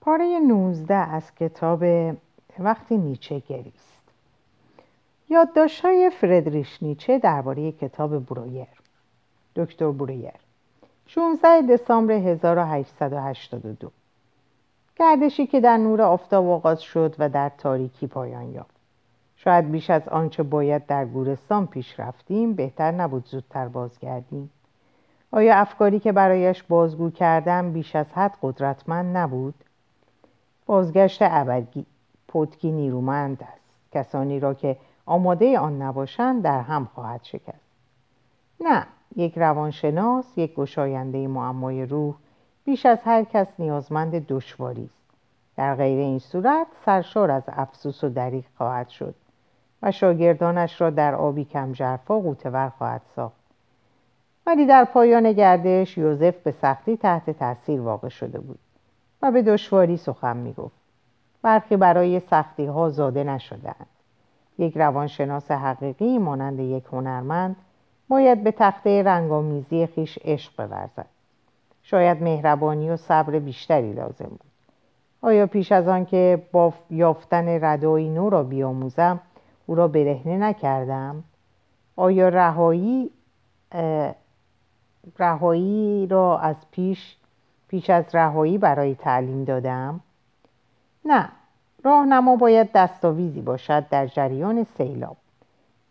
پاره 19 از کتاب وقتی نیچه گریست. یادداشت‌های فردریش نیچه درباره کتاب برویر. دکتر برویر 16 دسامبر 1882 گردشی که در نور آفتاب آغاز شد و در تاریکی پایان یافت. شاید بیش از آنچه باید در گورستان پیش رفتیم بهتر نبود زودتر بازگردیم. آیا افکاری که برایش بازگو کردم بیش از حد قدرتمند نبود؟ بازگشت ابدی. پتکی نیرومند است. کسانی را که آماده آن نباشند در هم خواهد شکست. نه یک روانشناس یک گشاینده معمای روح بیش از هر کس نیازمند دشواری است. در غیر این صورت سرشار از افسوس و دریق خواهد شد و شاگردانش را در آبی کم جرفا قوتور خواهد ساخت. ولی در پایان گردش یوزف به سختی تحت تاثیر واقع شده بود. و به دشواری سخن می‌گفت. برخی برای سختی ها زاده نشدند یک روانشناس حقیقی مانند یک هنرمند باید به تخته رنگامیزی خیش عشق بورزد. شاید مهربانی و صبر بیشتری لازم بود. آیا پیش از آن که با یافتن ردایی نو را بیاموزم او را برهنه نکردم؟ آیا رهایی رهایی را از پیش پیش از رهایی برای تعلیم دادم؟ نه راهنما باید دستاویزی باشد در جریان سیلاب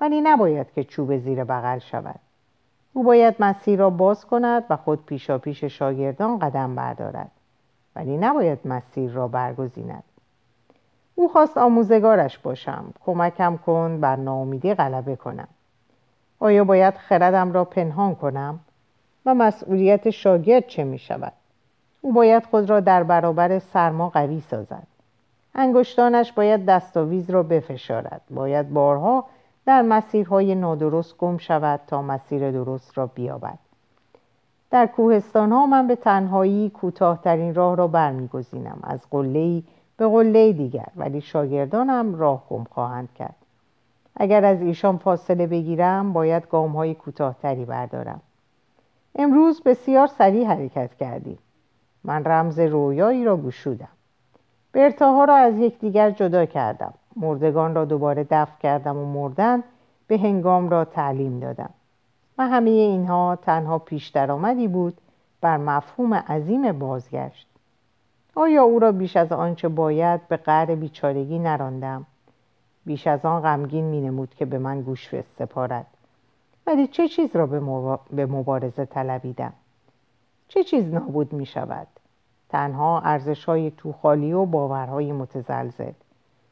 ولی نباید که چوب زیر بغل شود. او باید مسیر را باز کند و خود پیشا پیش شاگردان قدم بردارد ولی نباید مسیر را برگزیند. او خواست آموزگارش باشم کمکم کن بر ناامیدی غلبه کنم. آیا باید خردم را پنهان کنم؟ و مسئولیت شاگرد چه می شود او باید خود را در برابر سرما قوی سازد. انگشتانش باید دستاویز را بفشارد. باید بارها در مسیرهای نادرست گم شود تا مسیر درست را بیابد. در کوهستان ها من به تنهایی کوتاهترین راه را برمیگزینم. از قله به قله دیگر ولی شاگردانم راه گم خواهند کرد. اگر از ایشان فاصله بگیرم باید گام های کوتاهتری بردارم. امروز بسیار سریع حرکت کردیم. من رمز رویایی را گشودم برتاها را از یکدیگر جدا کردم. مردگان را دوباره دفع کردم و مردن به هنگام را تعلیم دادم. و همه اینها تنها پیش درآمدی بود بر مفهوم عظیم بازگشت. آیا او را بیش از آنچه باید به قعر بیچارگی نراندم؟ بیش از آن غمگین مینمود که به من گوش سپارد. ولی چه چیز را به مبارزه طلبیدم؟ چه چیز نابود می شود تنها ارزش های توخالی و باورهای متزلزل.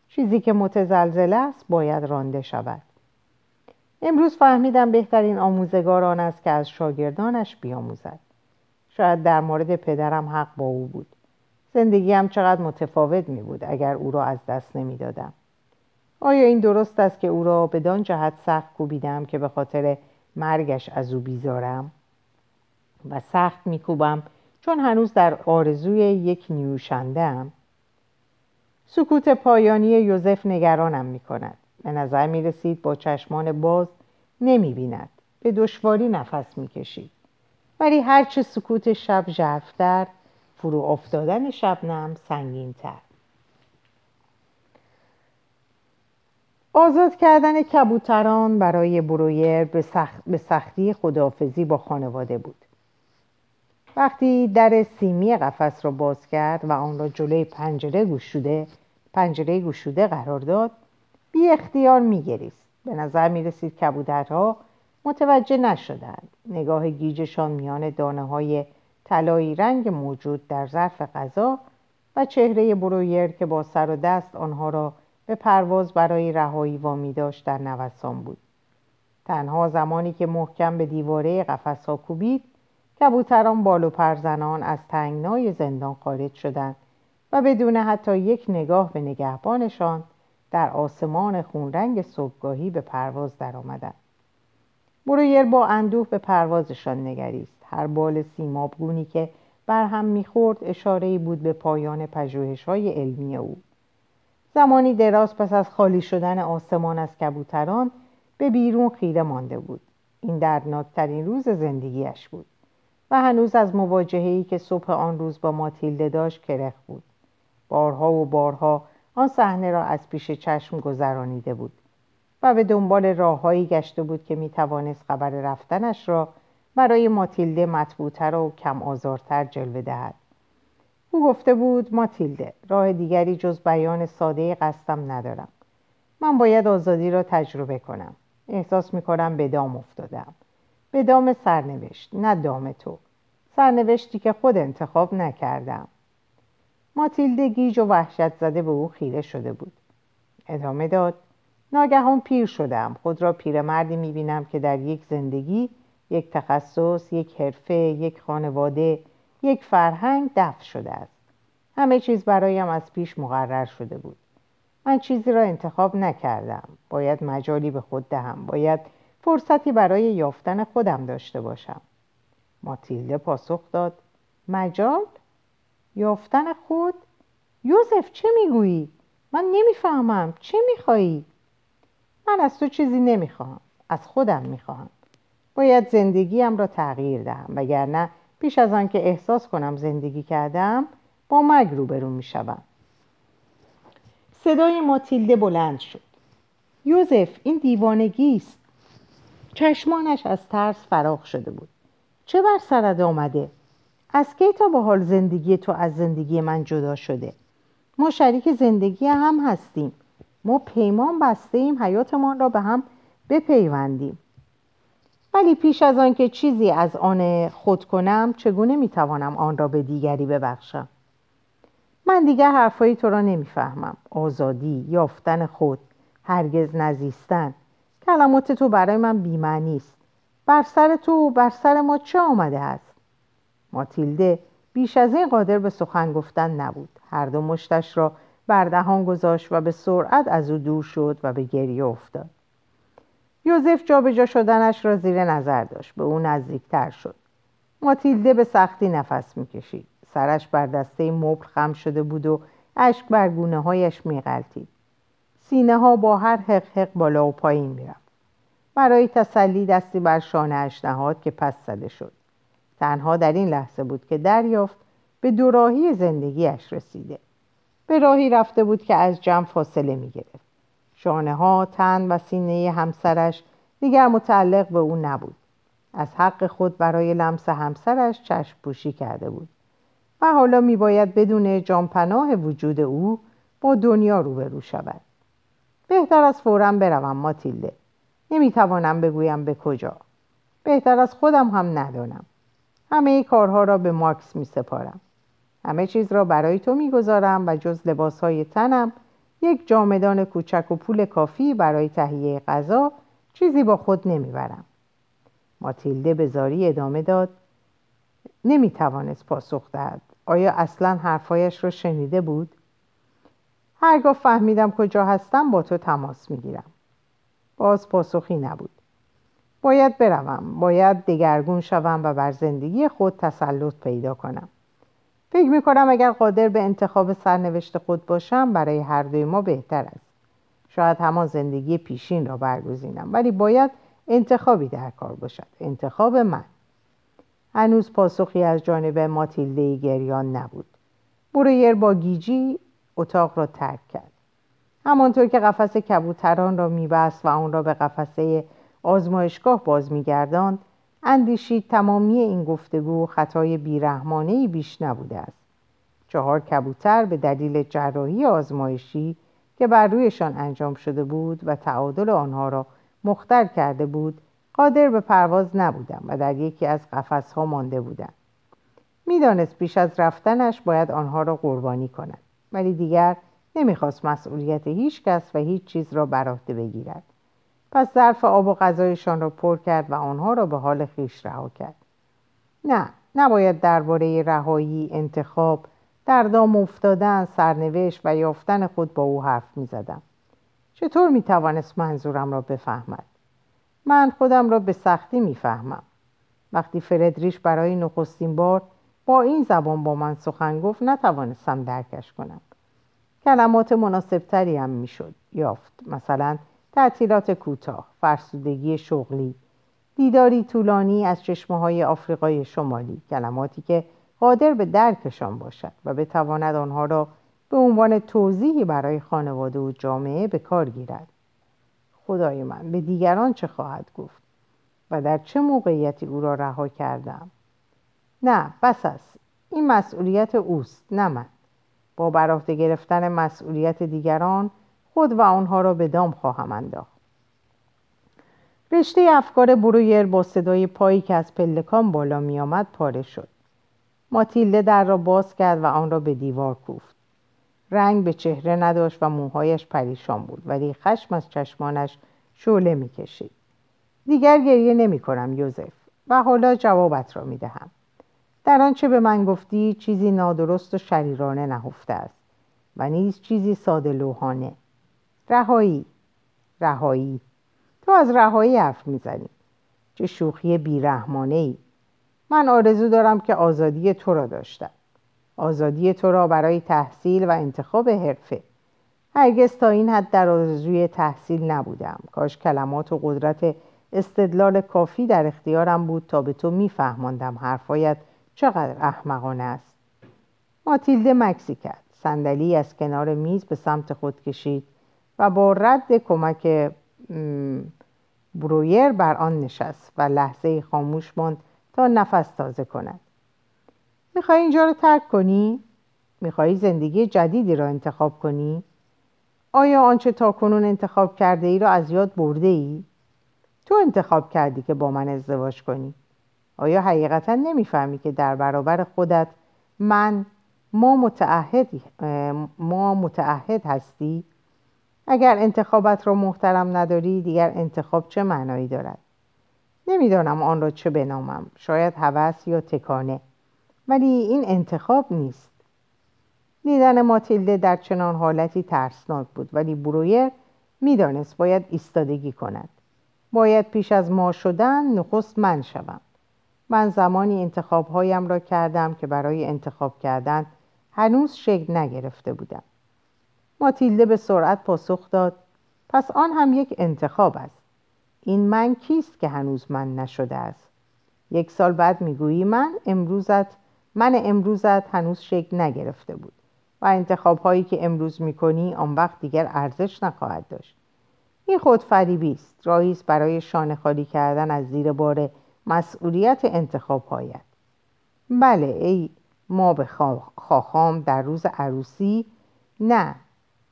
چیزی که متزلزل است باید رانده شود. امروز فهمیدم بهترین آموزگار آن است که از شاگردانش بیاموزد. شاید در مورد پدرم حق با او بود. زندگیم چقدر متفاوت می بود اگر او را از دست نمی دادم. آیا این درست است که او را بدان جهت سخت کوبیدم که به خاطر مرگش از او بیزارم؟ و سخت میکوبم چون هنوز در آرزوی یک نیوشندم سکوت پایانی یوزف نگرانم می کند به نظر می رسید با چشمان باز نمی بیند به دشواری نفس می کشید ولی هرچه سکوت شب ژرفتر فرو افتادن شبنم سنگین تر آزاد کردن کبوتران برای برویر به, به سختی خداحافظی با خانواده بود. وقتی در سیمی قفس را باز کرد و آن را جلوی پنجره گشوده پنجره گشوده قرار داد بی اختیار می گریست. به نظر می رسید کبوترها متوجه نشدند نگاه گیجشان میان دانه های طلایی رنگ موجود در ظرف غذا و چهره برویر که با سر و دست آنها را به پرواز برای رهایی وامی داشت در نوسان بود تنها زمانی که محکم به دیواره قفسها کوبید کبوتران بال و پرزنان از تنگنای زندان خارج شدند و بدون حتی یک نگاه به نگهبانشان در آسمان خونرنگ صبحگاهی به پرواز درآمدند. برویر با اندوه به پروازشان نگریست. هر بال سیمابگونی که بر هم می‌خورد اشاره بود به پایان پژوهش های علمی او. زمانی دراز پس از خالی شدن آسمان از کبوتران به بیرون خیره مانده بود. این دردناکترین روز زندگیش بود. و هنوز از مواجهه‌ای که صبح آن روز با ماتیلده داشت کرخ بود. بارها و بارها آن صحنه را از پیش چشم گذرانیده بود و به دنبال راههایی گشته بود که می توانست خبر رفتنش را برای ماتیلده مطبوعتر و کم آزارتر جلوه دهد. او گفته بود ماتیلده راه دیگری جز بیان ساده قصدم ندارم. من باید آزادی را تجربه کنم. احساس می کنم به دام افتادم به دام سرنوشت نه دام تو. سرنوشتی که خود انتخاب نکردم. ماتیلده گیج و وحشت زده به او خیره شده بود. ادامه داد ناگهان پیر شدم. خود را پیرمردی می‌بینم که در یک زندگی یک تخصص یک حرفه یک خانواده یک فرهنگ دفع شده است. همه چیز برایم از پیش مقرر شده بود. من چیزی را انتخاب نکردم. باید مجالی به خود دهم. باید فرصتی برای یافتن خودم داشته باشم. ماتیلده پاسخ داد. مجال؟ یافتن خود؟ یوزف چه می‌گویی؟ من نمی‌فهمم. چه میخوایی؟ من از تو چیزی نمی‌خواهم از خودم می‌خواهم باید زندگیم را تغییر دهم. وگرنه پیش از آن که احساس کنم زندگی کردم با مرگ روبرو می‌شوم. صدای ماتیلده بلند شد. یوزف این دیوانگی است. چشمانش از ترس فراخ شده بود. چه بر سرت آمده؟ از کی تا به حال زندگی تو از زندگی من جدا شده؟ ما شریک زندگی هم هستیم. ما پیمان بسته ایم حیاتمان را به هم بپیوندیم. ولی پیش از آن که چیزی از آن خود کنم چگونه می‌توانم آن را به دیگری ببخشم؟ من دیگر حرفایی تو را نمی‌فهمم. آزادی یافتن خود هرگز نزیستن. کلمات تو برای من بیمعنی است. بر سر تو بر سر ما چه آمده است؟ ماتیلده بیش از این قادر به سخن گفتن نبود. هر دو مشتش را بر دهان گذاشت و به سرعت از او دور شد و به گریه افتاد. یوزف جابجا شدنش را زیر نظر داشت. به او نزدیکتر شد. ماتیلده به سختی نفس می‌کشید. سرش بر دسته مبل خم شده بود و اشک بر گونه هایش میغلطید سینه ها با هر حق حق بالا و پایین می‌رفت. برای تسلی دستی بر شانه نهاد که پس زده شد. تنها در این لحظه بود که دریافت به دوراهی زندگیش رسیده. به راهی رفته بود که از جمع فاصله می گرفت شانه ها، تن و سینه همسرش دیگر متعلق به او نبود. از حق خود برای لمس همسرش چشم پوشی کرده بود. و حالا می باید بدون جانپناه وجود او با دنیا روبرو شود. بهتر از فورا بروم ماتیلده. نمی‌توانم بگویم به کجا. بهتر از خودم هم ندانم. همه کارها را به ماکس می سپارم همه چیز را برای تو می‌گذارم و جز لباس های تنم یک جامدان کوچک و پول کافی برای تهیه غذا چیزی با خود نمی‌برم. ماتیلده به زاری ادامه داد. نمی‌توانست پاسخ دهد. آیا اصلا حرفایش را شنیده بود؟ هرگاه فهمیدم کجا هستم با تو تماس می‌گیرم. باز پاسخی نبود. باید بروم باید دگرگون شوم و بر زندگی خود تسلط پیدا کنم. فکر می کنم اگر قادر به انتخاب سرنوشت خود باشم برای هر دوی ما بهتر است. شاید همان زندگی پیشین را برگزینم ولی باید انتخابی در کار باشد. انتخاب من. هنوز پاسخی از جانب ماتیلده گریان نبود. برویر با گیجی اتاق را ترک کرد. همانطور که قفس کبوتران را میبست و آن را به قفسه آزمایشگاه باز میگرداند اندیشید تمامی این گفتگو خطای بیرحمانه بیش نبوده است. چهار کبوتر به دلیل جراحی آزمایشی که بر رویشان انجام شده بود و تعادل آنها را مختل کرده بود قادر به پرواز نبودم و در یکی از قفسها مانده بودم می‌دانست پیش از رفتنش باید آنها را قربانی کند. ولی دیگر نمی‌خواست مسئولیت هیچ کس و هیچ چیز را بر عهده بگیرد. پس ظرف آب و غذایشان را پر کرد و آنها را به حال خیش رها کرد. نه نباید درباره رهایی انتخاب در دام افتادن سرنوشت و یافتن خود با او حرف می‌زدم. چطور می‌توانست منظورم را بفهمد؟ من خودم را به سختی می‌فهمم. وقتی فردریش برای نخستین بار با این زبان با من سخن گفت نتوانستم درکش کنم. کلمات مناسبتری هم می‌شد یافت. مثلا تعطیلات کوتاه فرسودگی شغلی دیداری طولانی از چشمه های آفریقای شمالی کلماتی که قادر به درکشان باشد و بتواند آنها را به عنوان توضیحی برای خانواده و جامعه به کار گیرد. خدای من به دیگران چه خواهد گفت و در چه موقعیتی او را رها کردم؟ نه بس است. این مسئولیت اوست نه من. با برافته گرفتن مسئولیت دیگران خود و آنها را به دام خواهم انداخت. رشته افکار برویر با صدای پایی که از پلکان بالا می آمد پاره شد. ماتیلده در را باز کرد و آن را به دیوار کوفت. رنگ به چهره نداشت و موهایش پریشان بود ولی خشم از چشمانش شعله می‌کشید. دیگر گریه نمی کنم یوزف. و حالا جوابت را می دهم در آنچه به من گفتی چیزی نادرست و شریرانه نهفته است و نیز چیزی ساده لوحانه. رهایی رهایی. تو از رهایی حرف می‌زنی. چه شوخی بیرحمانه ای من آرزو دارم که آزادی تو را داشتم. آزادی تو را برای تحصیل و انتخاب حرفه. هرگز تا این حد در آرزوی تحصیل نبودم. کاش کلمات و قدرت استدلال کافی در اختیارم بود تا به تو میفهماندم حرفایت چقدر احمقانه است ماتیلده مکسی کرد صندلی از کنار میز به سمت خود کشید و با رد کمک برویر بر آن نشست و لحظه خاموش ماند تا نفس تازه کند می‌خوای اینجا رو ترک کنی؟ می‌خوای زندگی جدیدی را انتخاب کنی؟ آیا آنچه تا کنون انتخاب کرده ای را از یاد برده ای؟ تو انتخاب کردی که با من ازدواج کنی آیا حقیقتا نمی‌فهمی که در برابر خودت من ما متعهد, ما متعهد هستی؟ اگر انتخابت را محترم نداری دیگر انتخاب چه معنایی دارد؟ نمی‌دانم آن را چه بنامم. شاید هوس یا تکانه. ولی این انتخاب نیست. دیدن ماتیلده در چنان حالتی ترسناک بود ولی برویر می‌دانست باید ایستادگی کند. باید پیش از ما شدن نخست من شوم. من زمانی انتخابهایم را کردم که برای انتخاب کردن هنوز شکل نگرفته بودم. ماتیلده به سرعت پاسخ داد پس آن هم یک انتخاب است. این من کیست که هنوز من نشده است؟ یک سال بعد می‌گویی من امروزت من امروزت هنوز شکل نگرفته بود و انتخاب هایی که امروز می‌کنی آن وقت دیگر ارزش نخواهد داشت. این خودفریبی است راهی است برای شانه خالی کردن از زیر بار مسئولیت انتخاب هایت بله ای ما به خواخام در روز عروسی نه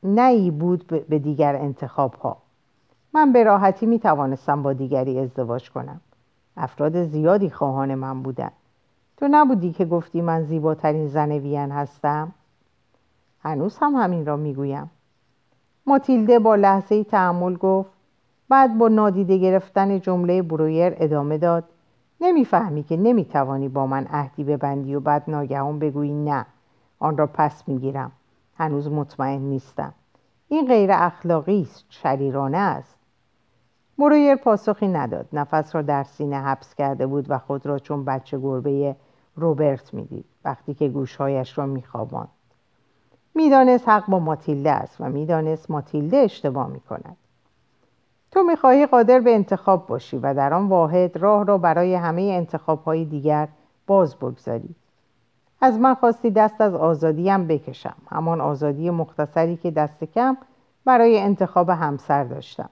نه ای بود به دیگر انتخاب ها من به راحتی می توانستم با دیگری ازدواج کنم. افراد زیادی خواهان من بودند تو نبودی که گفتی من زیباترین زن وین هستم؟ هنوز هم همین را می‌گویم. ماتیلده با لحظه تحمل گفت بعد با نادیده گرفتن جمله برویر ادامه داد. نمی‌فهمی که نمی‌توانی با من عهدی ببندی و بعد ناگهان بگویی نه. آن را پس می‌گیرم. هنوز مطمئن نیستم. این غیر اخلاقی است شریرانه است. برویر پاسخی نداد. نفس را در سینه حبس کرده بود و خود را چون بچه گربه روبرت می‌دید وقتی که گوشهایش را میخواباند. می‌دانست حق با ماتیلده است و می‌دانست ماتیلده اشتباه می‌کند. تو می‌خواهی قادر به انتخاب باشی و در آن واحد راه را برای همه انتخابهای دیگر باز بگذاری. از من خواستی دست از آزادیم بکشم همان آزادی مختصری که دست کم برای انتخاب همسر داشتم.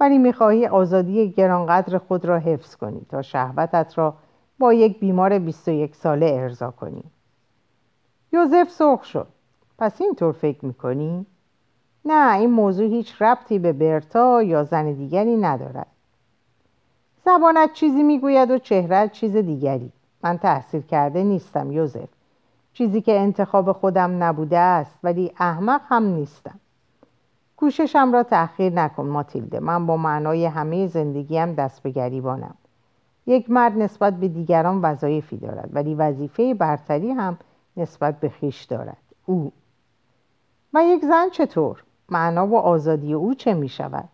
ولی می‌خواهی آزادی گرانقدر خود را حفظ کنی تا شهوتت را با یک بیمار 21 ساله ارضا کنی. یوزف سرخ شد. پس اینطور فکر می‌کنی؟ نه این موضوع هیچ ربطی به برتا یا زن دیگری ندارد. زبانت چیزی می‌گوید و چهرت چیز دیگری. من تحصیل کرده نیستم یوزف. چیزی که انتخاب خودم نبوده است ولی احمق هم نیستم. کوششم را تأخیر نکن ماتیلده. من با معنای همه زندگیم دست به گریبانم. یک مرد نسبت به دیگران وظایفی دارد ولی وظیفه برتری هم نسبت به خیش دارد. او. و یک زن چطور؟ معنا و آزادی او چه می شود؟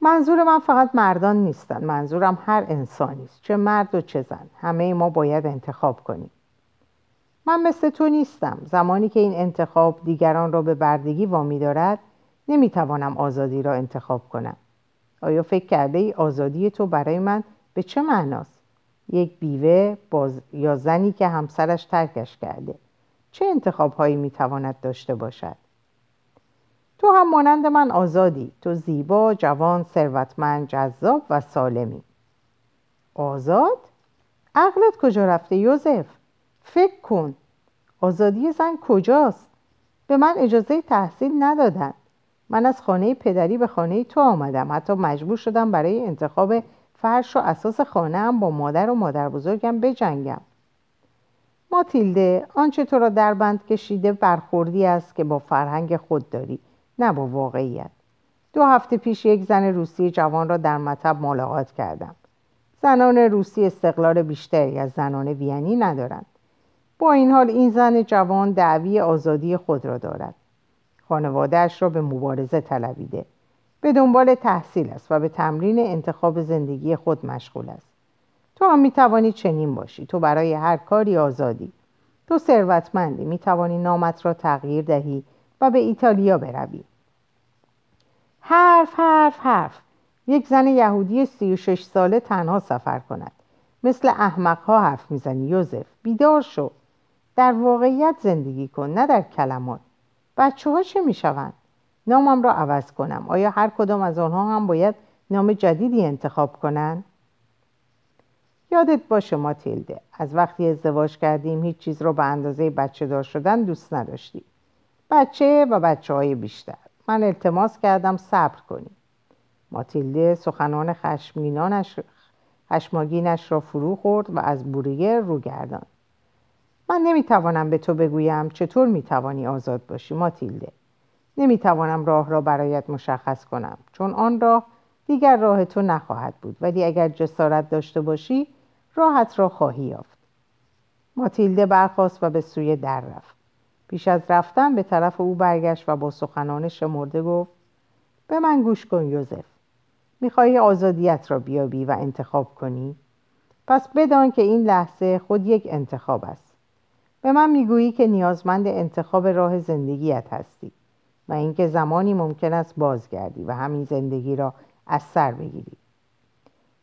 منظور من فقط مردان نیستن. منظورم هر انسانی است. چه مرد و چه زن. همه ما باید انتخاب کنیم. من مثل تو نیستم. زمانی که این انتخاب دیگران را به بردگی وامی دارد نمی‌توانم آزادی را انتخاب کنم. آیا فکر کرده ای آزادی تو برای من به چه معناست؟ یک بیوه باز... یا زنی که همسرش ترکش کرده. چه انتخاب هایی می‌تواند داشته باشد؟ تو هم مانند من آزادی تو زیبا جوان ثروتمند جذاب و سالمی. آزاد؟ عقلت کجا رفته یوزف فکر کن. آزادی زن کجاست؟ به من اجازه تحصیل ندادن. من از خانه پدری به خانه تو آمدم. حتی مجبور شدم برای انتخاب فرش و اساس خانه هم با مادر و مادر بزرگم بجنگم. ماتیلده آنچه تو را در بند کشیده برخوردی است که با فرهنگ خود داری. نه با واقعیت. دو هفته پیش یک زن روسی جوان را در مطب ملاقات کردم. زنان روسی استقلال بیشتری از زنان وینی ندارند. با این حال این زن جوان دعوی آزادی خود را دارد. خانوادهش را به مبارزه طلبیده. به دنبال تحصیل است و به تمرین انتخاب زندگی خود مشغول است. تو هم می‌توانی چنین باشی. تو برای هر کاری آزادی. تو ثروتمندی. می‌توانی نامت را تغییر دهی و به ایتالیا بروی. حرف حرف حرف. یک زن یهودی سی و شش ساله تنها سفر کند. مثل احمقها حرف می‌زنی یوزف بیدار شو. در واقعیت زندگی کن نه در کلمات. بچه ها چه می‌شوند؟ نامم را عوض کنم. آیا هر کدام از آنها هم باید نام جدیدی انتخاب کنند یادت باشه ماتیلده از وقتی ازدواج کردیم هیچ چیز رو به اندازه بچه دار شدن دوست نداشتیم. بچه و بچه های بیشتر. من التماس کردم صبر کنیم ماتیلده سخنان خشمگینانش خشماگینش را فرو خورد و از بوریه رو گردان. من نمی‌توانم به تو بگویم چطور می‌توانی آزاد باشی ماتیلده. نمی‌توانم راه را برایت مشخص کنم چون آن راه دیگر راه تو نخواهد بود ولی اگر جسارت داشته باشی راحت را خواهی یافت. ماتیلده برخواست و به سوی در رفت. پیش از رفتن به طرف او برگشت و با سخنان شمرده گفت به من گوش کن یوزف. می‌خواهی آزادیت را بیابی و انتخاب کنی؟ پس بدان که این لحظه خود یک انتخاب است. به من می‌گویی که نیازمند انتخاب راه زندگیت هستی و اینکه زمانی ممکن است بازگردی و همین زندگی را از سر بگیری.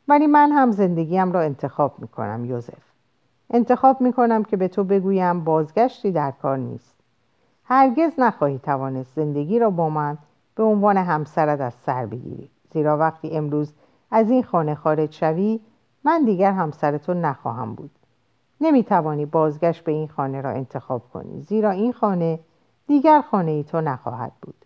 ولی من هم زندگیم را انتخاب می‌کنم یوزف. انتخاب می‌کنم که به تو بگویم بازگشتی در کار نیست. هرگز نخواهی توانست زندگی را با من به عنوان همسرت از سر بگیری. زیرا وقتی امروز از این خانه خارج شوی من دیگر همسر تو نخواهم بود. نمی‌توانی بازگشت به این خانه را انتخاب کنی. زیرا این خانه دیگر خانه ای تو نخواهد بود.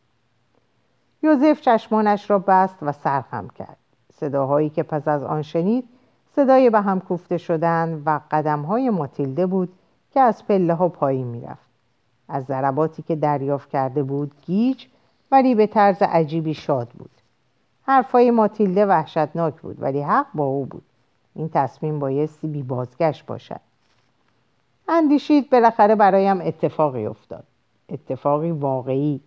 یوزف چشمانش را بست و سرخم کرد. صداهایی که پس از آن شنید صدای به هم کوفته شدن و قدمهای ماتیلده بود که از پله ها پایین می‌رفت. از ضرباتی که دریافت کرده بود گیج ولی به طرز عجیبی شاد بود. حرفای ماتیلده وحشتناک بود ولی حق با او بود. این تصمیم بایستی بی بازگشت باشد. اندیشید بالاخره برایم اتفاقی افتاد. اتفاقی واقعی.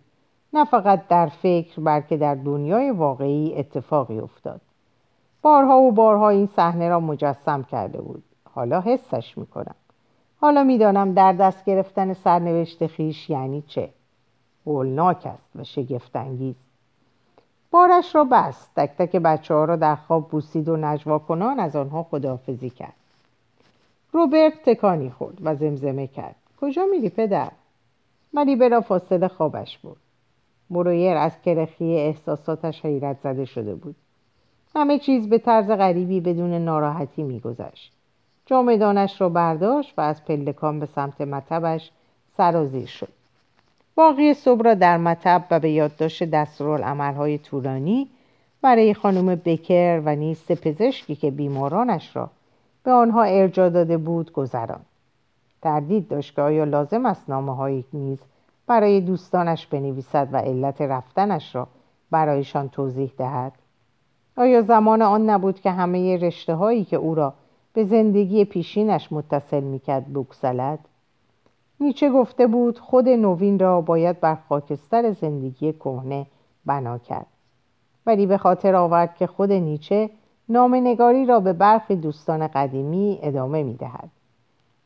نه فقط در فکر بلکه در دنیای واقعی اتفاقی افتاد. بارها و بارها این صحنه را مجسم کرده بود. حالا حسش می‌کنم. حالا می‌دانم در دست گرفتن سرنوشت خیش یعنی چه. هولناک است و شگفتانگیز. بارش را بست. تک تک بچه ها را در خواب بوسید و نجوا کنان از آنها خداحافظی کرد. روبرت تکانی خورد و زمزمه کرد. کجا میری پدر؟ ولی بلا فاصله خوابش بود مرویر از کرخی احساساتش حیرت زده شده بود. همه چیز به طرز غریبی بدون ناراحتی میگذشت. جامدانش را برداشت و از پلکان به سمت مطبش سرازیر شد. باقی صبح را در مطب و به یادداشت دستورالعملهای طولانی برای خانم بکر و نیست پزشکی که بیمارانش را به آنها ارجا داده بود گذران تردید داشت که آیا لازم است نامه های نیز برای دوستانش بنویسد و علت رفتنش را برایشان توضیح دهد؟ آیا زمان آن نبود که همه رشته هایی که او را به زندگی پیشینش متصل می‌کرد بگسلد نیچه گفته بود خود نوین را باید بر خاکستر زندگی کهنه بنا کرد. ولی به خاطر آورد که خود نیچه نامنگاری را به برخی دوستان قدیمی ادامه می‌دهد.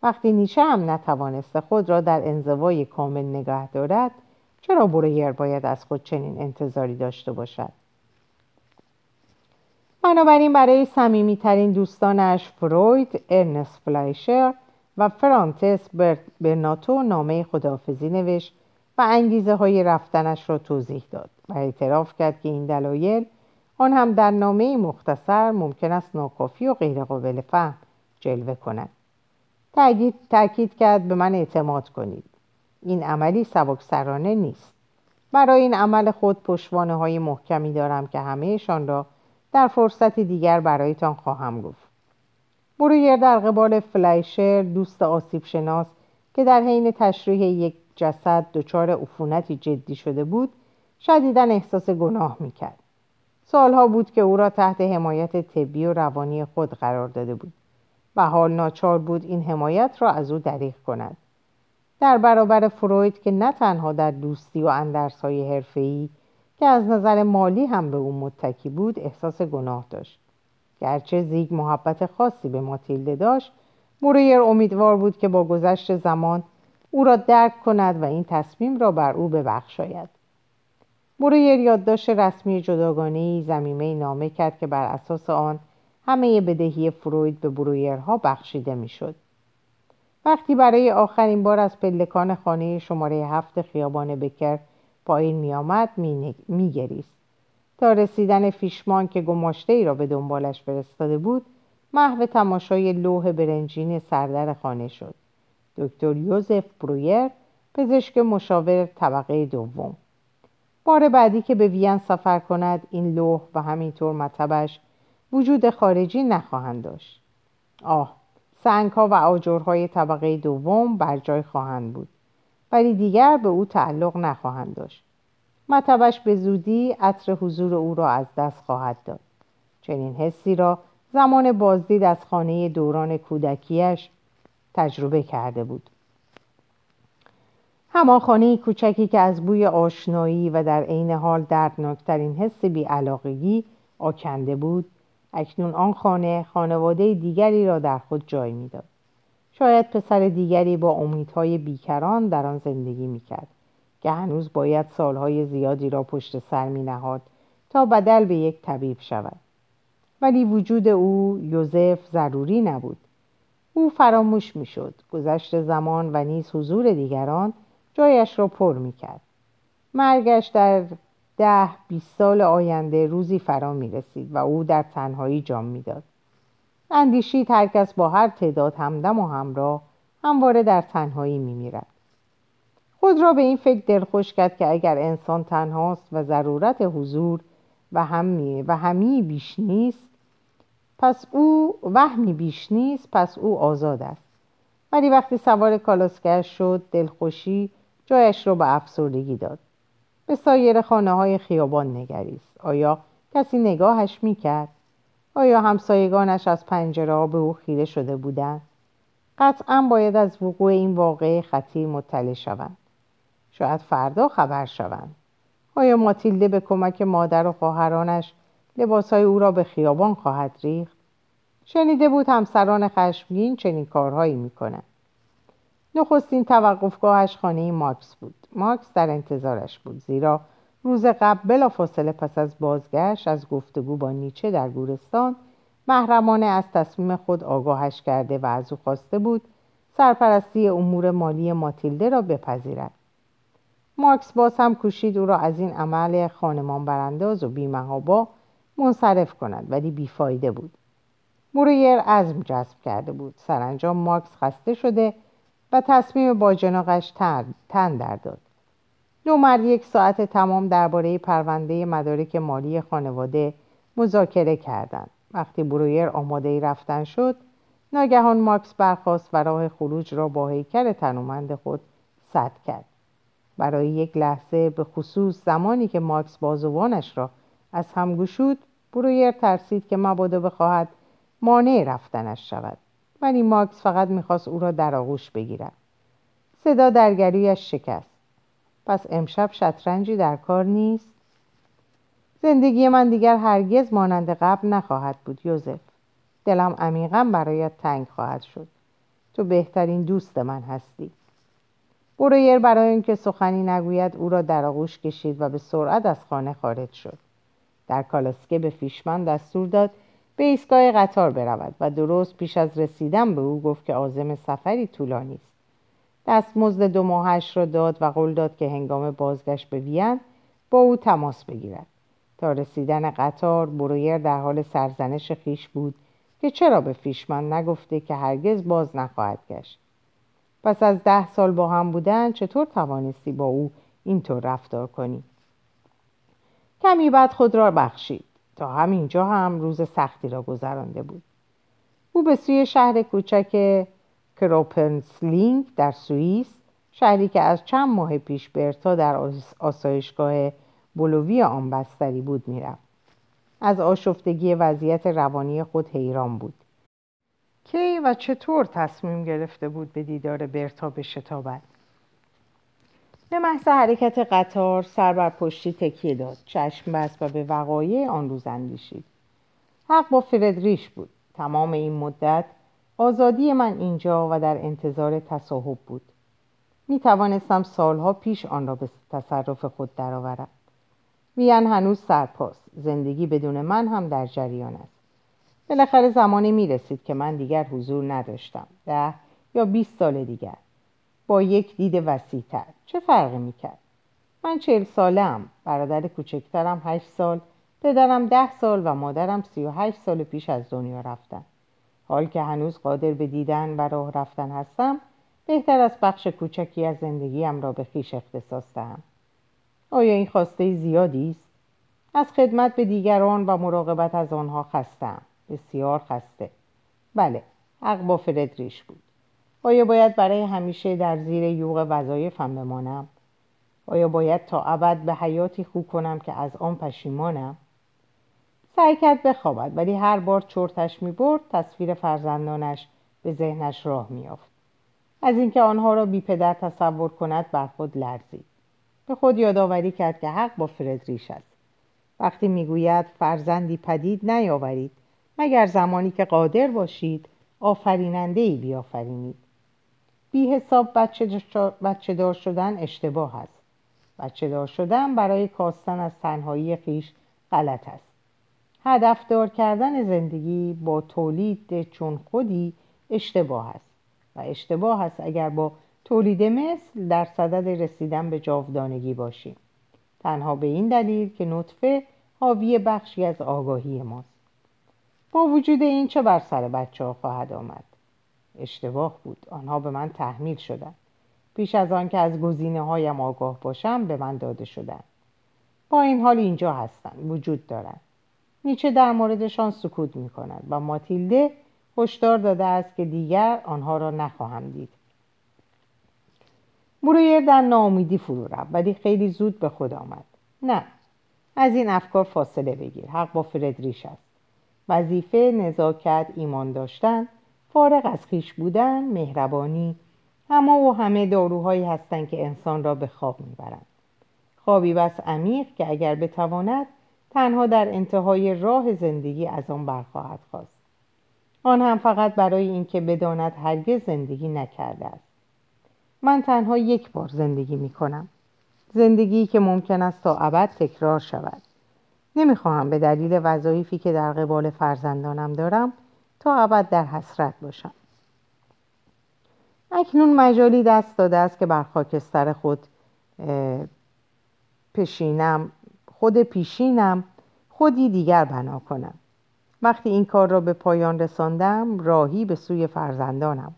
وقتی نیچه هم نتوانسته خود را در انزوای کامل نگه دارد چرا برویر باید از خود چنین انتظاری داشته باشد؟ بنابراین برای صمیمیترین دوستانش فروید ارنست فلایشر و فرانتس برناتو نامه خداحافظی نوشت و انگیزه های رفتنش را توضیح داد و اعتراف کرد که این دلایل آن هم در نامه مختصر ممکن است ناکافی و غیرقابل فهم جلوه کند. تأکید, تأکید کرد به من اعتماد کنید. این عملی سبکسرانه نیست. برای این عمل خود پشوانه های محکمی دارم که همهشان را در فرصتی دیگر برایتان خواهم گفت. برویر در قبال فلایشر دوست آسیب شناس که در حین تشریح یک جسد دچار عفونتی جدی شده بود شدیدا احساس گناه می‌کرد. سالها بود که او را تحت حمایت طبی و روانی خود قرار داده بود و حال ناچار بود این حمایت را از او دریغ کند. در برابر فروید که نه تنها در دوستی و اندرسهای حرفه‌ای که از نظر مالی هم به او متکی بود احساس گناه داشت گرچه زیگ محبت خاصی به ماتیلده داشت مورویر امیدوار بود که با گذشت زمان او را درک کند و این تصمیم را بر او ببخشاید مورویر یادداشت رسمی جداگانه زمیمه نامه کرد که بر اساس آن همه بدهی فروید به برویرها بخشیده می‌شد. وقتی برای آخرین بار از پلکان خانه شماره هفت خیابان بکر پایین می آمد می گریست. تا رسیدن فیشمان که گماشته ای را به دنبالش فرستاده بود محو تماشای لوح برنجین سردر خانه شد. دکتر یوزف برویر پزشک مشاور طبقه دوم بار بعدی که به وین سفر کند این لوح و همینطور مطبش وجود خارجی نخواهند داشت آه سنگ ها و آجرهای طبقه دوم بر جای خواهند بود ولی دیگر به او تعلق نخواهند داشت. مطبش به زودی عطر حضور او را از دست خواهد داد. چنین حسی را زمان بازدید از خانه دوران کودکیش تجربه کرده بود. همان خانه کوچکی که از بوی آشنایی و در عین حال دردناکترین حس بیعلاقگی آکنده بود اکنون آن خانه خانواده دیگری را در خود جای می‌داد. شاید پسر دیگری با امیدهای بیکران در آن زندگی می‌کرد که هنوز باید سالهای زیادی را پشت سر می نهاد تا بدل به یک طبیب شود ولی وجود او یوزف ضروری نبود او فراموش می‌شد گذشت زمان و نیز حضور دیگران جایش را پر می کرد. مرگش در ده بیست سال آینده روزی فرا می رسید و او در تنهایی جام می‌داد. اندیشید هر کس با هر تعداد همدم و همراه همواره در تنهایی می میرد. خود را به این فکر دلخوش کرد که اگر انسان تنهاست و ضرورت حضور و همی و همی بیش نیست پس او وهمی بیش نیست پس او آزاد است. ولی وقتی سوار کالاسکر شد دلخوشی جایش را به افسردگی داد. به سایر خانه های خیابان نگریست. آیا کسی نگاهش می‌کرد؟ آیا همسایگانش از پنجره به او خیره شده بودند؟ قطعا باید از وقوع این واقعه خطیر مطلع شوند. شاید فردا خبر شوند. آیا ماتیلده به کمک مادر و خواهرانش لباسهای او را به خیابان خواهد ریخت؟ شنیده بود همسران خشمگین چنین کارهایی می‌کنند. نخستین توقفگاهش خانه ماکس بود. ماکس در انتظارش بود زیرا روز قبل بلا فاصله پس از بازگشت از گفتگو با نیچه در گورستان محرمانه از تصمیم خود آگاهش کرده و از او خواسته بود سرپرستی امور مالی ماتیلده را بپذیرد. ماکس باز هم کوشید او را از این عمل خانمان برانداز و بیمهابا منصرف کند ولی بیفایده بود. مورویر عزم جذب کرده بود. سرانجام ماکس خسته شده و تصمیم با جناقش تن در داد. مرد یک ساعت تمام درباره پرونده مدارک مالی خانواده مذاکره کردند. وقتی برویر آماده رفتن شد ناگهان ماکس برخاست و راه خروج را با هیکل تنومند خود سد کرد. برای یک لحظه به خصوص زمانی که ماکس بازوانش را از هم گشود برویر ترسید که مبادا بخواهد مانع رفتنش شود. ولی ماکس فقط می‌خواست او را در آغوش بگیرد. صدا درگریش شکست. پس امشب شطرنجی در کار نیست. زندگی من دیگر هرگز مانند قبل نخواهد بود یوزف. دلم عمیقا برایت تنگ خواهد شد. تو بهترین دوست من هستی. برویر برای اینکه سخنی نگوید او را در آغوش کشید و به سرعت از خانه خارج شد. در کالاسکه به فیشمن دستور داد به ایستگاه قطار برود و درست پیش از رسیدن به او گفت که عازم سفری طولانی است. دستمزد دو ماهش را داد و قول داد که هنگام بازگشت به وین با او تماس بگیرد. تا رسیدن قطار برویر در حال سرزنش خویش بود که چرا به فیشمن نگفته که هرگز باز نخواهد گشت. پس از ده سال با هم بودن چطور توانستی با او اینطور رفتار کنی؟ کمی بعد خود را بخشید. تا همینجا هم روز سختی را گذرانده بود. او به سوی شهر کوچک کرویتسلینگن در سوئیس شهری که از چند ماه پیش برتا در آسایشگاه بولوی آن بستری بود می‌رفت. از آشفتگی وضعیت روانی خود حیران بود. کی و چطور تصمیم گرفته بود به دیدار برتا بشتابد؟ به محض حرکت قطار سر بر پشتی تکیه داد. چشم بست و به وقایع آن روز اندیشید. حق با فردریش بود. تمام این مدت آزادی من اینجا و در انتظار تصاحب بود. می توانستم سالها پیش آن را به تصرف خود درآورم. وین هنوز سرپاست زندگی بدون من هم در جریان است. بالاخره زمانی می رسید که من دیگر حضور نداشتم. ده یا بیست سال دیگر. با یک دید وسیعتر. چه فرقی می کرد؟ من چهل سالم برادر کوچکترم هشت سال. پدرم ده سال و مادرم سی و هشت سال پیش از دنیا رفتن. حال که هنوز قادر به دیدن و راه رفتن هستم بهتر از بخش کوچکی از زندگیم را به خیش اختصاص دهم آیا این خواسته زیادی است؟ از خدمت به دیگران و مراقبت از آنها خستم. بسیار خسته. بله حق با فردریش بود. آیا باید برای همیشه در زیر یوغ وظایفم بمانم؟ آیا باید تا ابد به حیاتی خوب کنم که از آن پشیمانم؟ سعی کرد بخوابد ولی هر بار چرتش می‌برد تصویر فرزندانش به ذهنش راه میافت از اینکه آنها را بی پدر تصور کند بر خود لرزید. به خود یادآوری کرد که حق با فردریش است. وقتی می‌گوید فرزندی پدید نیاورید مگر زمانی که قادر باشید آفریننده ای بیافرینید. بی حساب بچه دار شدن اشتباه است. بچه دار شدن برای کاستن از تنهایی خیش غلط است. هدفدار کردن زندگی با تولید چون خودی اشتباه است. و اشتباه است اگر با تولید مثل در صدد رسیدن به جاودانگی باشیم. تنها به این دلیل که نطفه حاوی بخشی از آگاهی ماست. با وجود این چه بر سر بچه ها خواهد آمد؟ اشتباه بود. آنها به من تحمیل شدن پیش از آن که از گزینه هایم آگاه باشم به من داده شدن با این حال اینجا هستند وجود دارند نیچه در موردشان سکوت می کند و ماتیلده هشدار داده است که دیگر آنها را نخواهم دید. برویر در ناامیدی فرو رفت ولی خیلی زود به خود آمد. نه از این افکار فاصله بگیر. حق با فردریش است. وظیفه نزاکت ایمان داشتن فارغ از خیش بودن مهربانی اما و همه داروهایی هستند که انسان را به خواب می‌برند. خوابی بس عمیق که اگر بتواند تنها در انتهای راه زندگی از آن برخواهد خواست. آن هم فقط برای اینکه بداند هرگز زندگی نکرده است. من تنها یک بار زندگی می کنم. زندگی که ممکن است تا ابد تکرار شود. نمی‌خواهم به دلیل وظایفی که در قبال فرزندانم دارم تا ابد در حسرت باشم. اکنون مجالی دست داده است که بر خاکستر خود پشینم. خود پیشینم خودی دیگر بنا کنم. وقتی این کار را به پایان رساندم راهی به سوی فرزندانم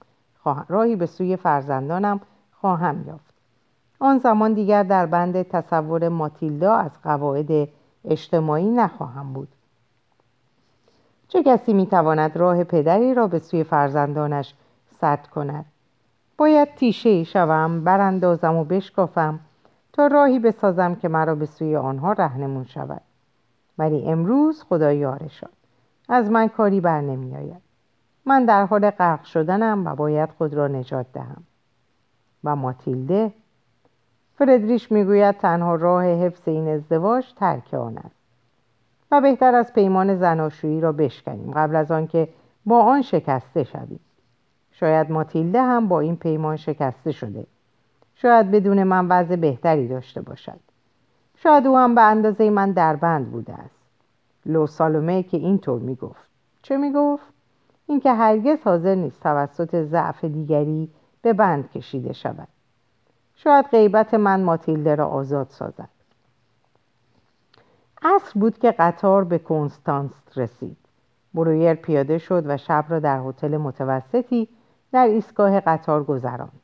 راهی به سوی فرزندانم خواهم یافت. آن زمان دیگر در بند تصور ماتیلدا از قواعد اجتماعی نخواهم بود. چه کسی می‌تواند راه پدری را به سوی فرزندانش سد کند؟ باید تیشه شوم براندازم و بشکافم. تا راهی بسازم که مرا به سوی آنها رهنمون شود. ولی امروز خدا یارشان. از من کاری بر نمی آید. من در حال غرق شدنم و باید خود را نجات دهم. و ماتیلده فردریش می‌گوید تنها راه حفظ این ازدواج ترک آن است. و بهتر از پیمان زناشویی را بشکنیم. قبل از آنکه با آن شکسته شویم. شاید ماتیلده هم با این پیمان شکسته شده. شاید بدون من وضع بهتری داشته باشد. شاید او هم به اندازه من دربند بوده است. لو سالومه که اینطور می‌گفت. چه می‌گفت؟ اینکه هرگز حاضر نیست توسط ضعف دیگری به بند کشیده شود. شاید غیبت من ماتیلده را آزاد سازد. عصر بود که قطار به کنستانس رسید. برویر پیاده شد و شب را در هتل متوسطی در ایستگاه قطار گذراند.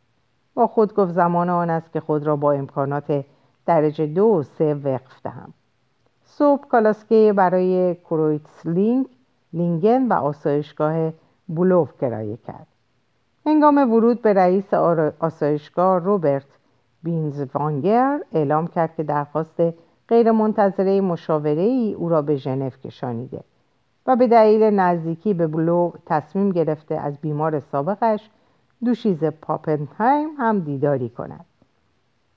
با خود گفت زمان آن است که خود را با امکانات درجه دو و سه وفق دهم. صبح کالسکه برای کرویتسلینگن و آسایشگاه بولوف کرایه کرد. هنگام ورود به رئیس آسایشگاه روبرت بینزوانگر اعلام کرد که درخواست غیرمنتظره مشاوره ای او را به ژنو کشانیده و به دلیل نزدیکی به بلو تصمیم گرفته از بیمار سابقش دوشیز پاپنهایم هم دیداری کند.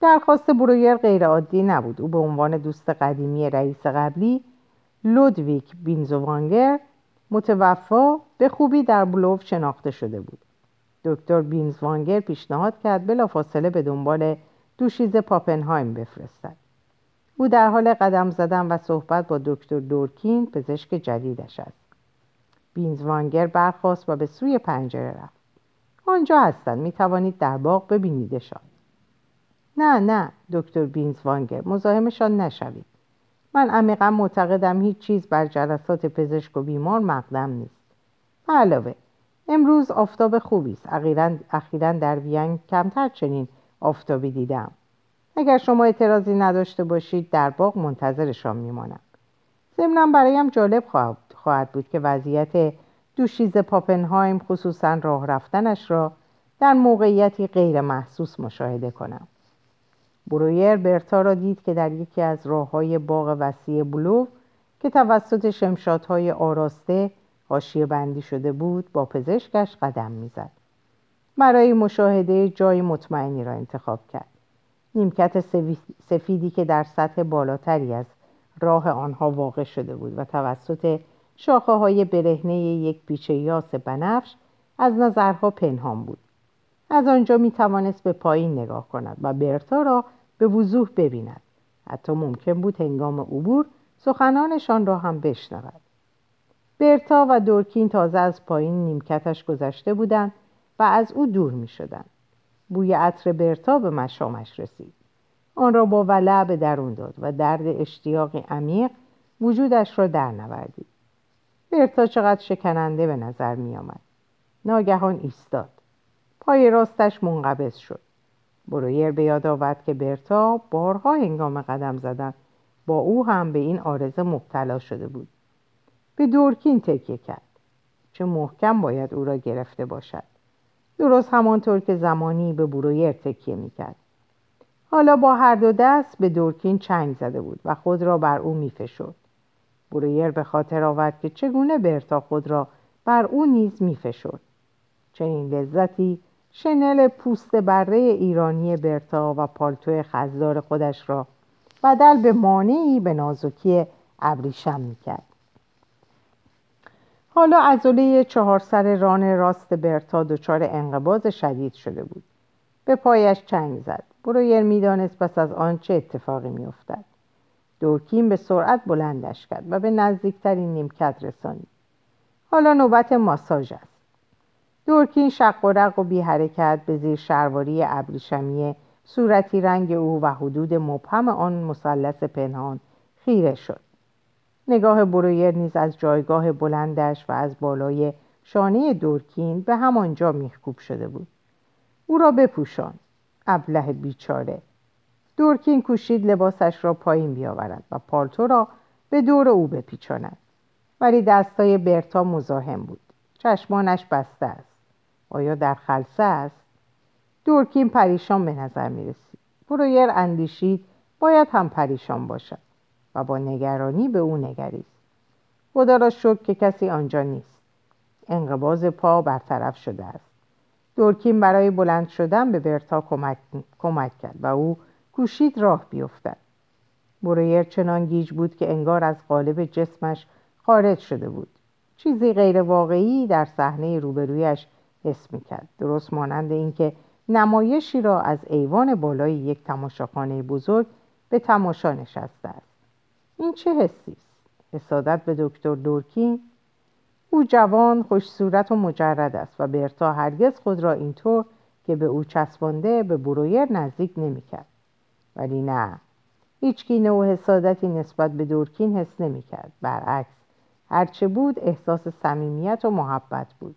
درخواست برویر غیرعادی نبود. او به عنوان دوست قدیمی رئیس قبلی لودویک بینزوانگر متوفا به خوبی در بلوف شناخته شده بود. دکتر بینزوانگر پیشنهاد کرد بلافاصله به دنبال دوشیز پاپنهایم بفرستد. او در حال قدم زدن و صحبت با دکتر دورکین پزشک جدیدش است. بینزوانگر برخواست و به سوی پنجره رفت. آنجا هستند می توانید در باغ ببینیدشان. نه نه دکتر بینزوانگر مزاحمشان نشوید. من عمیقا معتقدم هیچ چیز بر جلسات پزشک و بیمار مقدم نیست. علاوه امروز آفتاب خوبی است. اخیرا در وین کمتر چنین آفتابی دیدم. اگر شما اعتراضی نداشته باشید در باغ منتظرشان میمانم. ضمنا برایم جالب خواهد بود که وضعیت دوشیز پاپنهایم خصوصا راه رفتنش را در موقعیتی غیر محسوس مشاهده کنم. برویر برتا را دید که در یکی از راه های باغ وسیع بلو که توسط شمشادهای آراسته حاشیه بندی شده بود با پزشکش قدم می‌زد. برای مشاهده جای مطمئنی را انتخاب کرد. نیمکت سفیدی که در سطح بالاتری از راه آنها واقع شده بود و توسط شاخه های برهنه یک پیچه یاس بنفش از نظرها پنهان بود. از آنجا می توانست به پایین نگاه کند و برتا را به وضوح ببیند. حتی ممکن بود هنگام عبور سخنانشان را هم بشنود. برتا و دورکین تازه از پایین نیمکتش گذشته بودند و از او دور می شدن. بوی عطر برتا به مشامش رسید. آن را با ولع به درون داد و درد اشتیاقی عمیق وجودش را در نوردید برتا چقدر شکننده به نظر می آمد. ناگهان ایستاد. پای راستش منقبض شد. برویر به یاد آورد که برتا بارها هنگام قدم زدن با او هم به این آرزه مبتلا شده بود. به دورکین تکیه کرد. چه محکم باید او را گرفته باشد. درست همانطور که زمانی به برویر تکیه می‌کرد. حالا با هر دو دست به دورکین چنگ زده بود و خود را بر او میفشرد. برویر به خاطر آورد که چگونه برتا خود را بر او نیز میفشرد. چنین لذتی شنل پوست بره ایرانی برتا و پالتو خزدار خودش را بدل به مانعی به نازکی ابریشم می‌کرد. حالا عضله چهار سر ران راست برتا دچار انقباز شدید شده بود. به پایش چنگ زد. برویر می‌دانست پس از آن چه اتفاقی میافتد. دورکین به سرعت بلندش کرد و به نزدیکترین نیمکت رسانید حالا نوبت ماساژ است. دورکین شق و رق و بی حرکت به زیر شرواری ابریشمی صورتی رنگ او و حدود مبهم آن مثلث پنهان خیره شد. نگاه برویر نیز از جایگاه بلندش و از بالای شانه دورکین به همانجا میخکوب شده بود. او را بپوشان ابله بیچاره. دورکین کوشید لباسش را پایین بیاورد و پالتو را به دور او بپیچاند. ولی دستای برتا مزاحم بود. چشمانش بسته است. آیا در خلصه است؟ دورکین پریشان به نظر می رسید برویر اندیشید باید هم پریشان باشد و با نگرانی به او نگریست. خدا را شکر که کسی آنجا نیست. انقباز پا برطرف شده است. دورکین برای بلند شدن به برتا کمک, کمک کرد و او کوشید راه بیفتد. برویر چنان گیج بود که انگار از قالب جسمش خارج شده بود. چیزی غیر واقعی در صحنه روبرویش حس می‌کرد. درست مانند اینکه نمایشی را از ایوان بالای یک تماشاخانه بزرگ به تماشا نشسته است. این چه حسی است؟ حسادت به دکتر دورکین. او جوان خوش صورت و مجرد است و برتا هرگز خود را اینطور که به او چسبانده به برویر نزدیک نمی‌کرد. ولی نه. هیچ کینه و حسادتی نسبت به دورکین حس نمی‌کرد. برعکس هرچه بود احساس صمیمیت و محبت بود.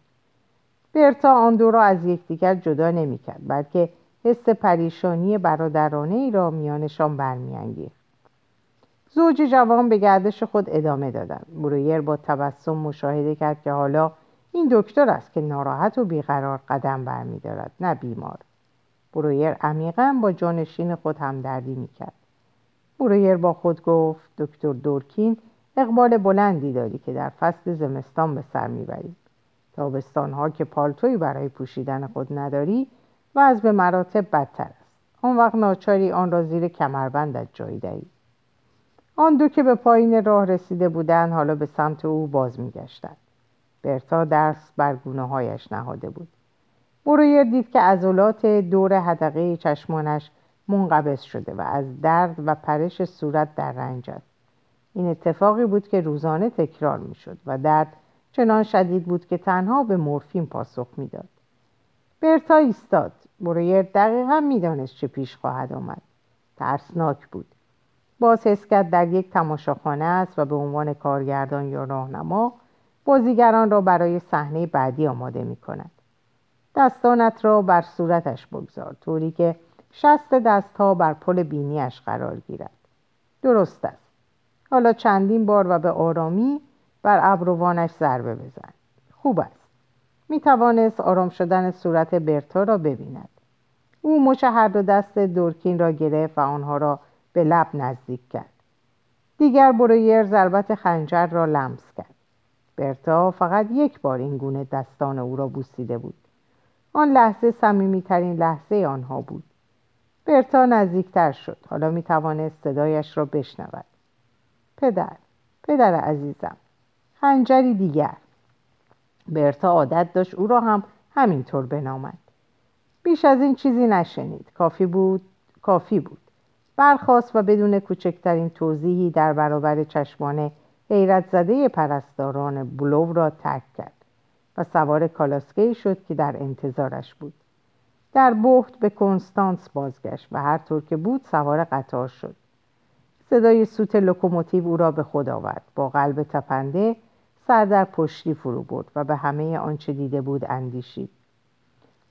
برتا آن دو را از یکدیگر جدا نمی‌کرد بلکه حس پریشانی برادرانه ای را میانشان برمیانگیخت. زوج جوان به گردش خود ادامه دادند. برویر با تبسم مشاهده کرد که حالا این دکتر است که ناراحت و بیقرار قدم برمیدارد نه بیمار. برویر عمیقا با جانشین خود همدردی می‌کرد. برویر با خود گفت دکتر دورکین اقبال بلندی داری که در فصل زمستان به سر می‌بری تابستانها که پالتوی برای پوشیدن خود نداری و از به مراتب بدتر است. آن وقت ناچاری آن را زیر کمربندت جای دهی. آن دو که به پایین راه رسیده بودند حالا به سمت او باز میگشتند. برتا درس بر گونه هایش نهاده بود. برویر دید که عضلات دور حدقه چشمانش منقبض شده و از درد و پرش صورت در رنج است. این اتفاقی بود که روزانه تکرار می‌شد و درد چنان شدید بود که تنها به مورفین پاسخ می‌داد. برتا ایستاد. برویر دقیقا می‌دانست چه پیش خواهد آمد. ترسناک بود. باز حس کرد در یک تماشاخانه است و به عنوان کارگردان یا راهنما بازیگران را برای صحنه بعدی آماده می کند. دستانت را بر صورتش بگذار طوری که شست دستها بر پل بینیش قرار گیرد. درست است. حالا چندین بار و به آرامی بر ابروانش ضربه بزن. خوب است. می توانست آرام شدن صورت برتا را ببیند. او مچ هر دو دست دورکین را گرفت و آنها را به لب نزدیک کرد. دیگر برویر ضربت خنجر را لمس کرد. برتا فقط یک بار این گونه دستان او را بوسیده بود. آن لحظه صمیمیترین لحظه آنها بود. برتا نزدیکتر شد. حالا می توانست صدایش را بشنود. پدر پدر عزیزم خنجری دیگر. برتا عادت داشت او را هم همینطور بنامد. بیش از این چیزی نشنید. کافی بود؟ کافی بود. برخواست و بدون کوچکترین توضیحی در برابر چشمان حیرت زده پرستاران بلو را ترک کرد. و سوار کالاسکه شد که در انتظارش بود. در بحت به کنستانس بازگشت و هر طور که بود سوار قطار شد. صدای سوت لوکوموتیو او را به خود آورد. با قلب تپنده سر در پشتی فرو برد و به همه آنچه دیده بود اندیشید.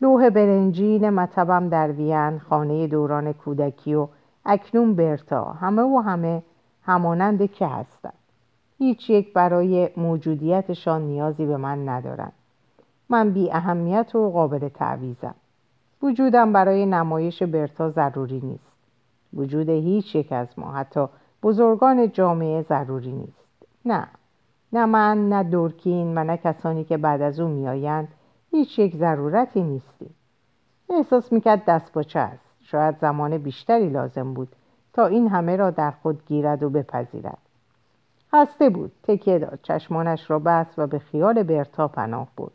لوح برنجین مطبم در وین خانه دوران کودکی و اکنون برتا همه و همه همان‌اند که هستند. هیچ یک برای موجودیتشان نیازی به من ندارند. من بی اهمیت و قابل تعویضم وجودم برای نمایش برتا ضروری نیست. وجود هیچ یک از ما حتی بزرگان جامعه ضروری نیست. نه نه من نه دورکین و نه کسانی که بعد از او میآیند هیچ یک ضرورتی نیستیم احساس می‌کرد دست باچه است. شاید زمان بیشتری لازم بود تا این همه را در خود گیرد و بپذیرد. خسته بود. تکیه داد. چشمانش را بست و به خیال برتا پناه بود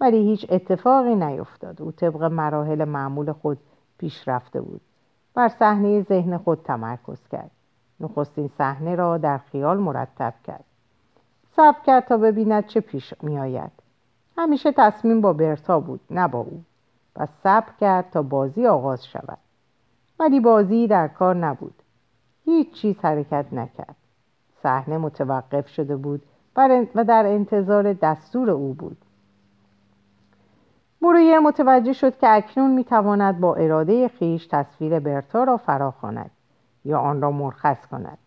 ولی هیچ اتفاقی نیفتاد. او طبق مراحل معمول خود پیش رفته بود. بر صحنه ذهن خود تمرکز کرد. نخستین صحنه را در خیال مرتب کرد. صبر کرد تا ببیند چه پیش میآید. همیشه تصمیم با برتا بود نه با او. و صبر کرد تا بازی آغاز شود. ولی بازی در کار نبود. هیچ چیز حرکت نکرد. صحنه متوقف شده بود و در انتظار دستور او بود. برویر متوجه شد که اکنون می‌تواند با اراده خیش تصویر برتا را فرا خواند یا آن را مرخص کند.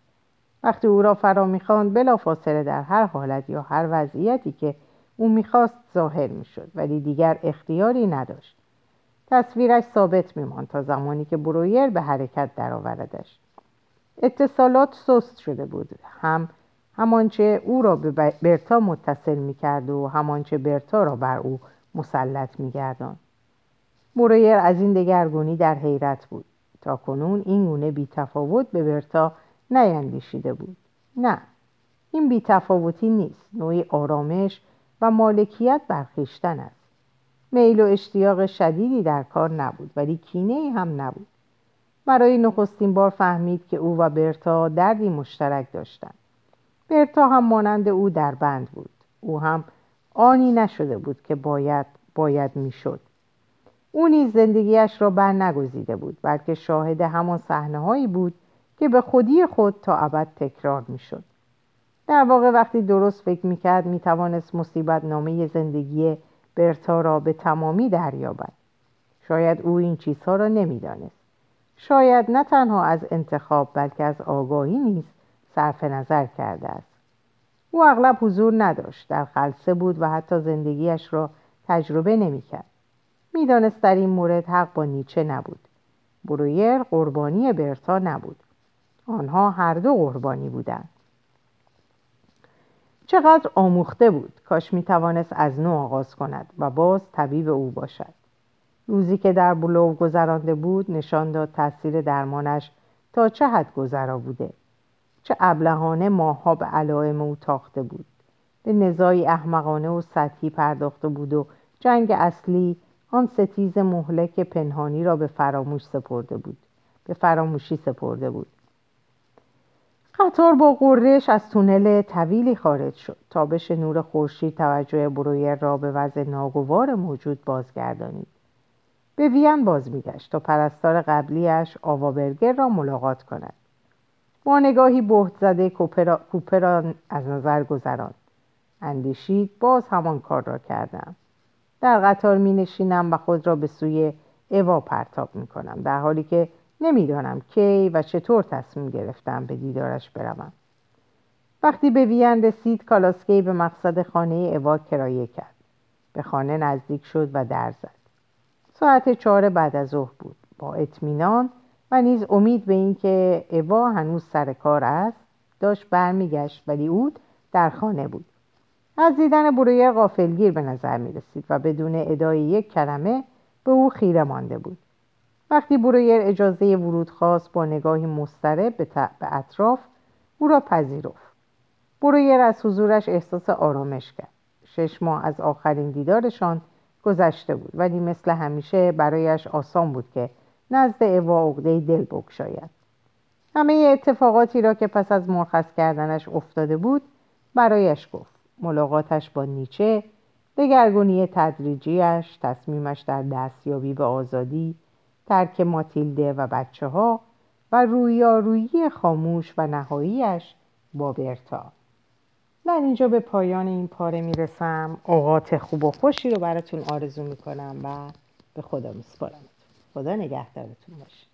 وقتی او را فرا می‌خواند بلافاصله در هر حالت یا هر وضعیتی که او می‌خواست ظاهر می‌شد ولی دیگر اختیاری نداشت. تصویرش ثابت میماند تا زمانی که برویر به حرکت درآوردش. اتصالات سست شده بود. هم همانچه او را به برتا متصل می‌کرد و همانچه برتا را بر او مسلط میگردان برویر از این دگرگونی در حیرت بود. تا کنون این گونه بیتفاوت به برتا نیندیشیده بود. نه این بیتفاوتی نیست. نوعی آرامش و مالکیت برخیشتن است. میل و اشتیاق شدیدی در کار نبود ولی کینه هم نبود. برای نخستین بار فهمید که او و برتا دردی مشترک داشتند. برتا هم مانند او در بند بود. او هم آنی نشده بود که باید باید می‌شد. او نیز زندگیش را بر نگزیده بود بلکه شاهد همان صحنه هایی بود که به خودی خود تا ابد تکرار می‌شد. در واقع وقتی درست فکر می‌کرد می‌توانست مصیبت نامه زندگی برتا را به تمامی دریابد. شاید او این چیزها را نمی‌دانست. شاید نه تنها از انتخاب بلکه از آگاهی نیز صرف نظر کرده است. او اغلب حضور نداشت در خلصه بود و حتی زندگیش را تجربه نمی‌کرد. می‌دانست در این مورد حق با نیچه نبود. برویر قربانی برتا نبود. آنها هر دو قربانی بودند. چقدر آموخته بود. کاش می توانست از نو آغاز کند و باز طبیب او باشد. روزی که در بلو گذرانده بود نشان داد تاثیر درمانش تا چه حد گذرا بوده. چه ابلهانه ماهها به علائم او تاخته بود. به نزایی احمقانه و سطحی پرداخته بود و جنگ اصلی آن ستیز مهلک پنهانی را به فراموش سپرده بود. به فراموشی سپرده بود. قطار با قررش از تونل طویلی خارج شد. تابش نور خورشید توجه برویر را به وضع ناگوار موجود بازگردانید. به وین باز میگشت تا پرستار قبلیش آوابرگر را ملاقات کند. با نگاهی بهت زده کوپر را از نظر گذراند. اندیشید باز همان کار را کردم. در قطار می نشینم و خود را به سوی اوا پرتاب می کنم در حالی که نمی‌دانم کی و چطور تصمیم گرفتم به دیدارش بروم. وقتی به وین رسید کالاسکی به مقصد خانه اوا کرایه کرد. به خانه نزدیک شد و در زد. ساعت چهار بعد از ظهر بود با اطمینان و نیز امید به اینکه اوا هنوز سر کار است داشت برمیگشت ولی او در خانه بود. از دیدن برویر غافلگیر به نظر می رسید و بدون ادای یک کلمه به او خیره مانده بود. وقتی برویر اجازه ورود خواست با نگاهی مضطرب به, به اطراف او را پذیرفت. برویر از حضورش احساس آرامش کرد. شش ماه از آخرین دیدارشان گذشته بود. ولی مثل همیشه برایش آسان بود که نزد اوا عقده دل بگشاید همه اتفاقاتی را که پس از مرخص کردنش افتاده بود برایش گفت. ملاقاتش با نیچه دگرگونی تدریجیش تصمیمش در دستیابی به آزادی ترک ماتیلده و بچه ها و رویارویی خاموش و نهاییش با برتا در اینجا به پایان این پاره می‌رسم. اوقات خوب و خوشی رو براتون آرزو می‌کنم و به خدا میسپارم خدا نگهدارتون باشه.